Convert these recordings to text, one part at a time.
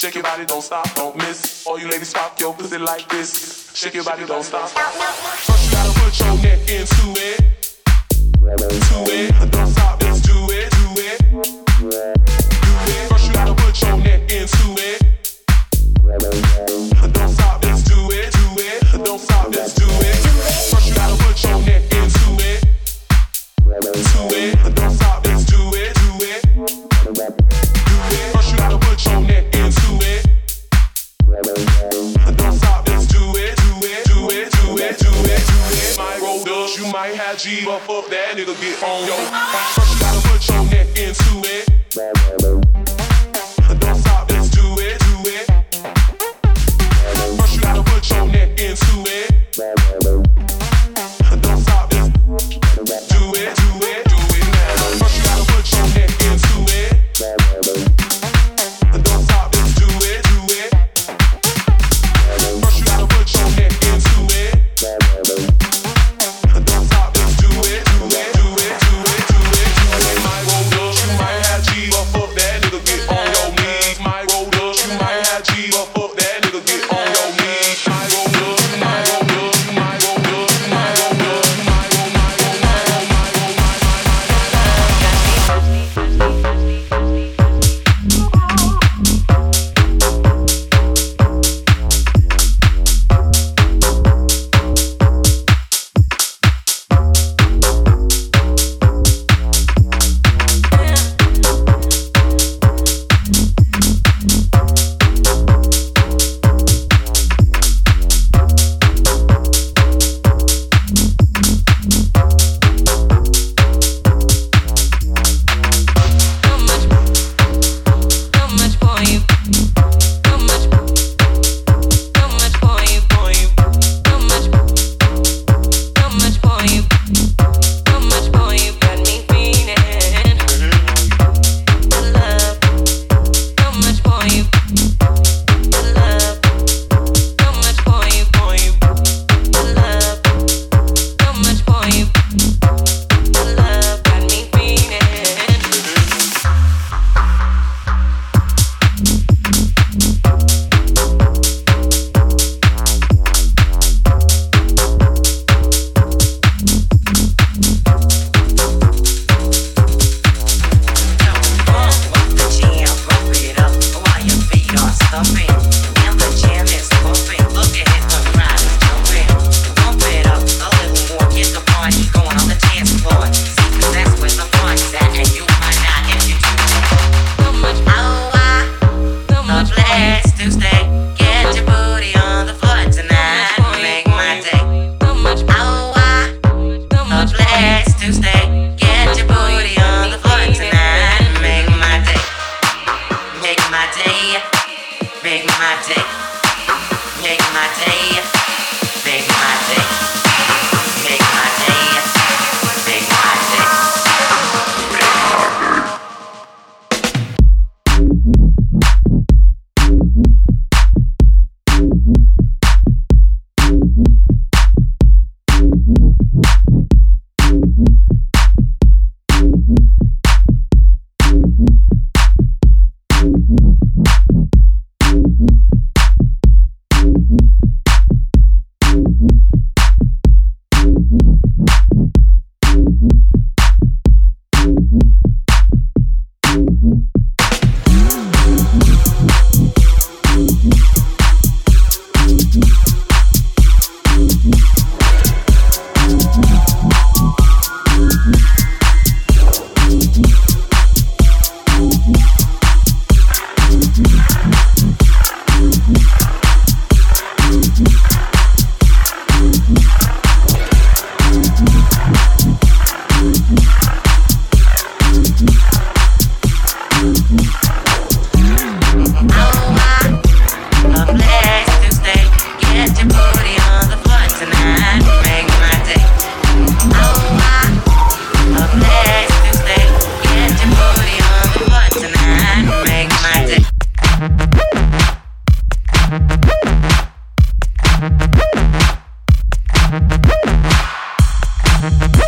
Shake your body, don't stop, don't miss. All you ladies pop your pussy like this. Shake your body, don't stop. First you gotta put your neck into it. Mm-hmm.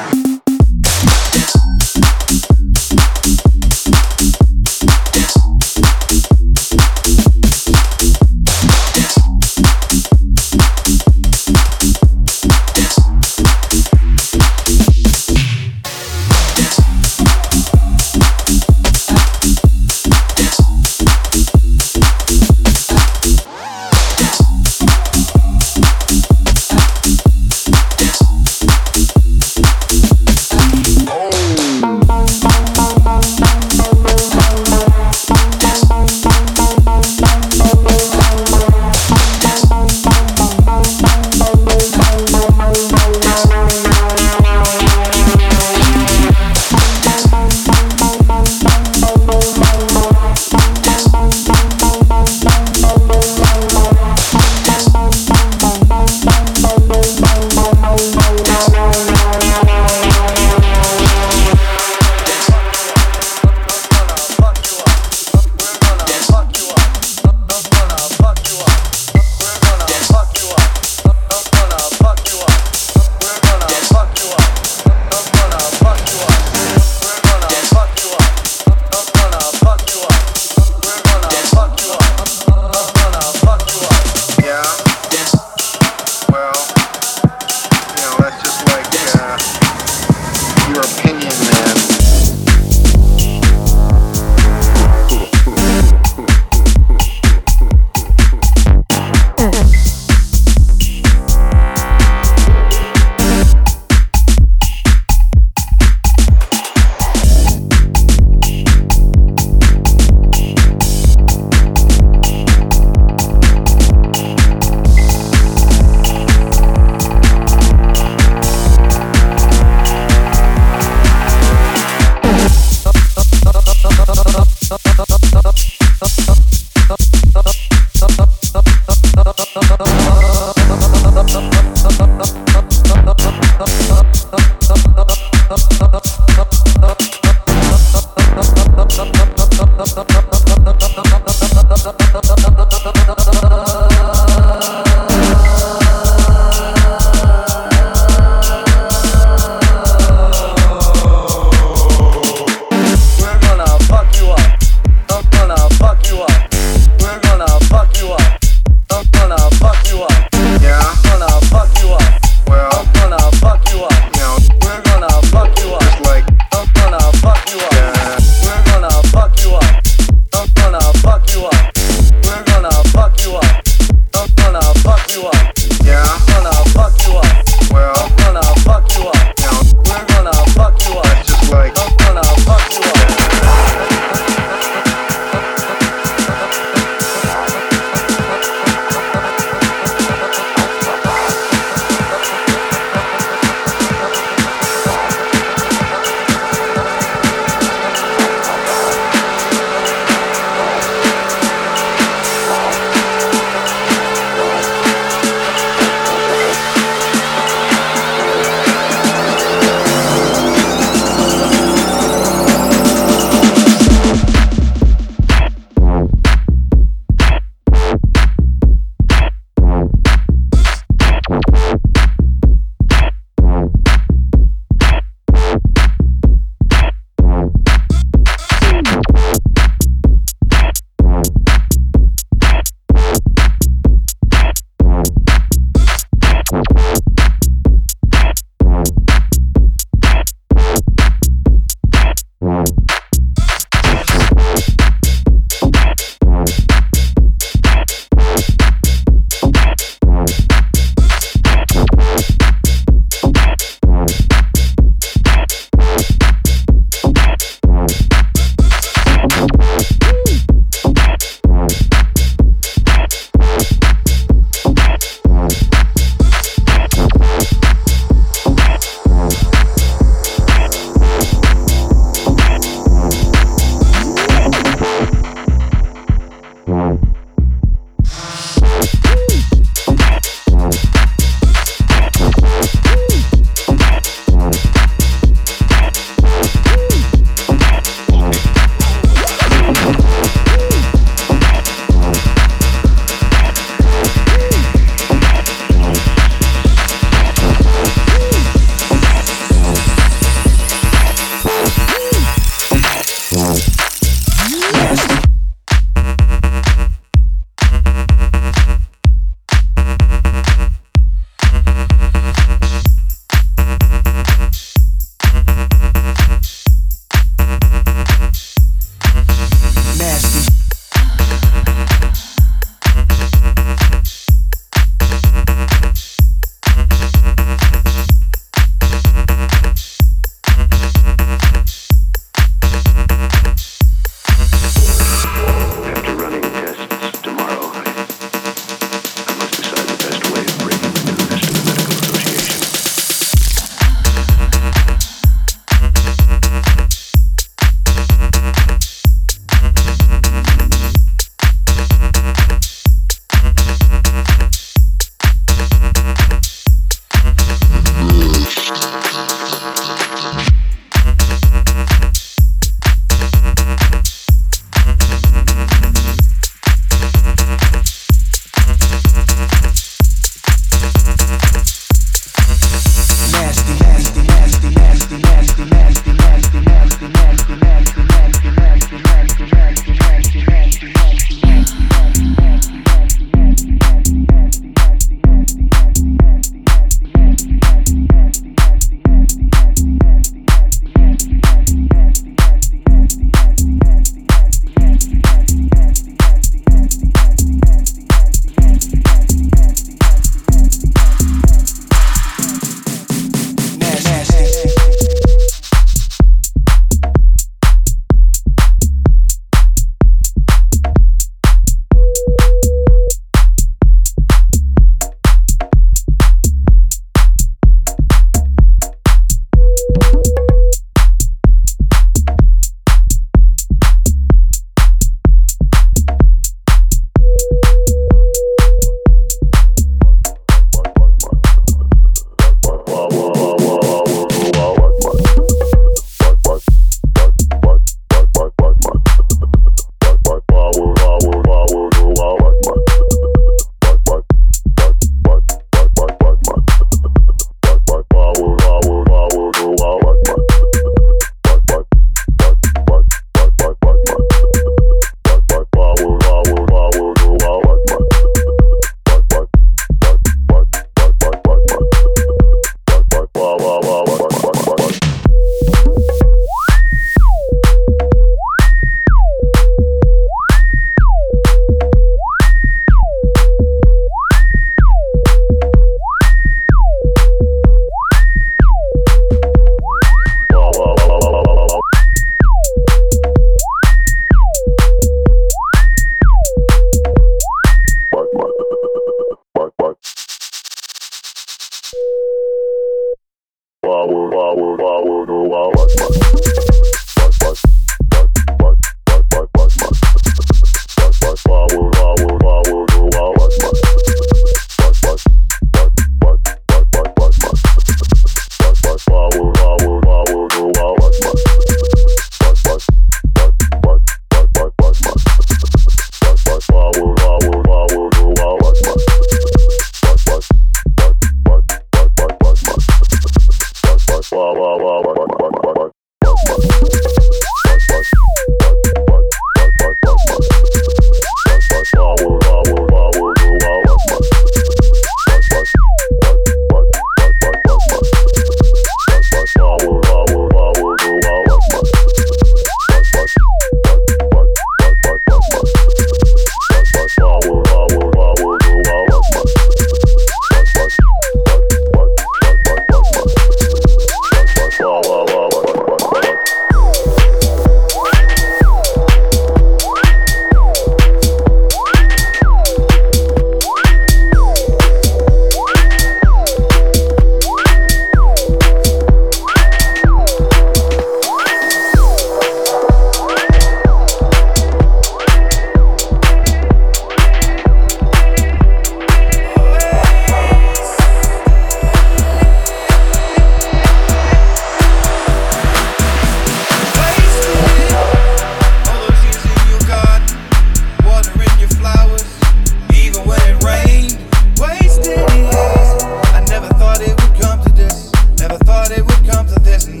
something this.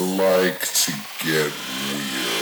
like to get weird.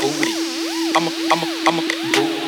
booty. I'm a, I'm a, I'm a booty.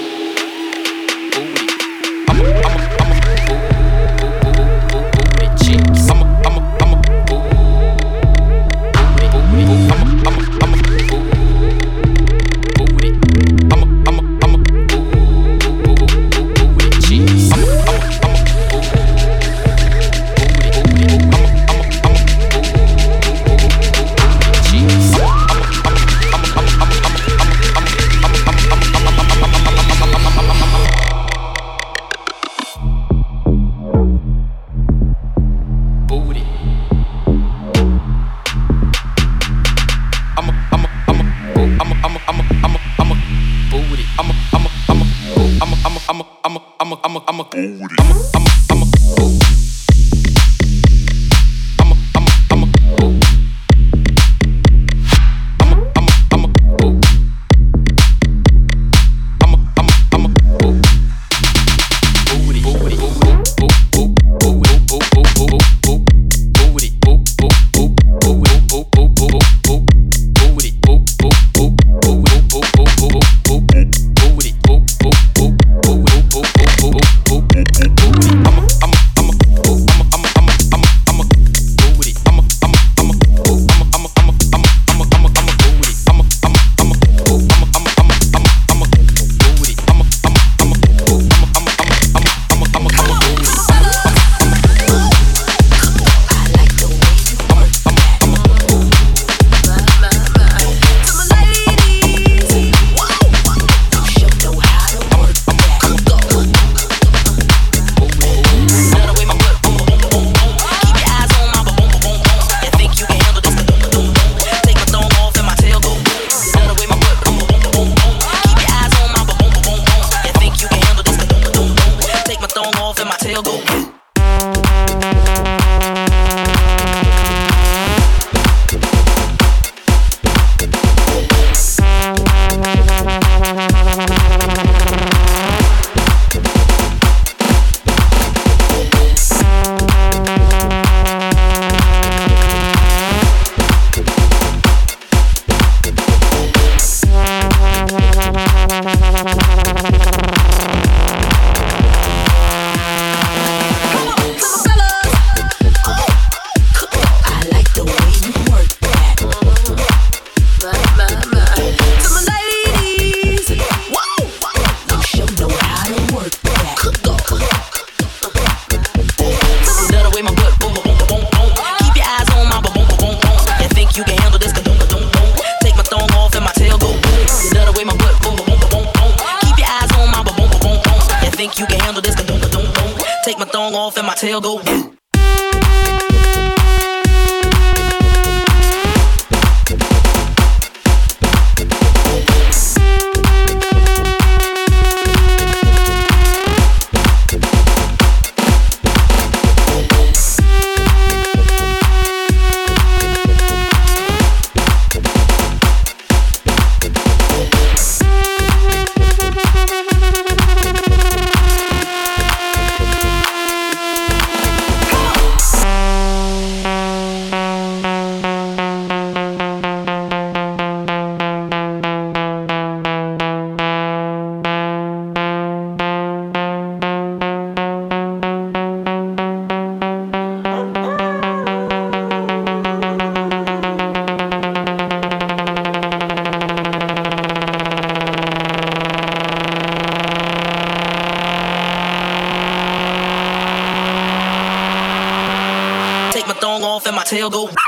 Go.